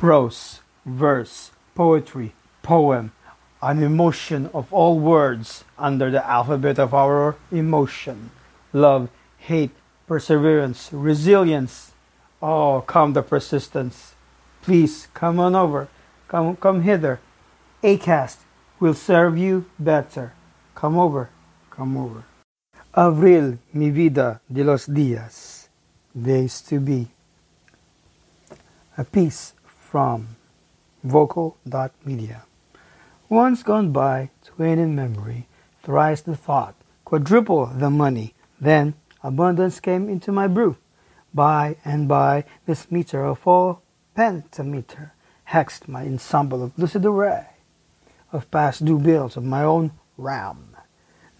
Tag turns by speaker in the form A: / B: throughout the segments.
A: prose, verse, poetry, poem, an emotion of all words under the alphabet of our emotion. Love, hate, perseverance, resilience. Oh, come the persistence. Please come on over. Come, come hither. Acast will serve you better. Come over, come over. Avril, mi vida de los días, days to be. A piece from vocal.media. Once gone by, twain in memory, thrice the thought, quadruple the money, then abundance came into my brew. By and by, this meter of all pentameter hexed my ensemble of lucid array of past due bills of my own RAM.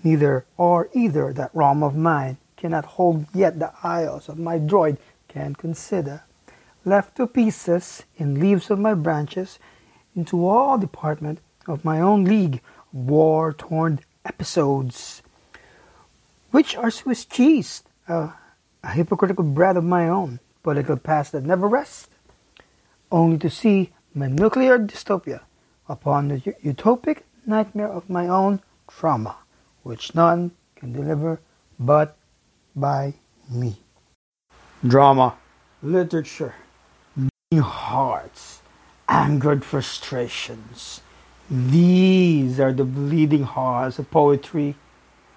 A: Neither or either that ROM of mine cannot hold yet the isles of my droid can consider. Left to pieces in leaves of my branches, into all department of my own league war torn episodes, which are Swiss cheese, uh, a hypocritical bread of my own, political past that never rests, only to see my nuclear dystopia upon the utopic nightmare of my own trauma, which none can deliver but by me. Drama, literature, hearts, angered frustrations. These are the bleeding hearts of poetry,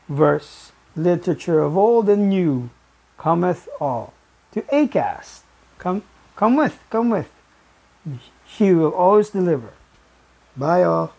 A: verse, literature of old and new. Cometh all to Acast. Come, come with, come with. She will always deliver. Bye, all.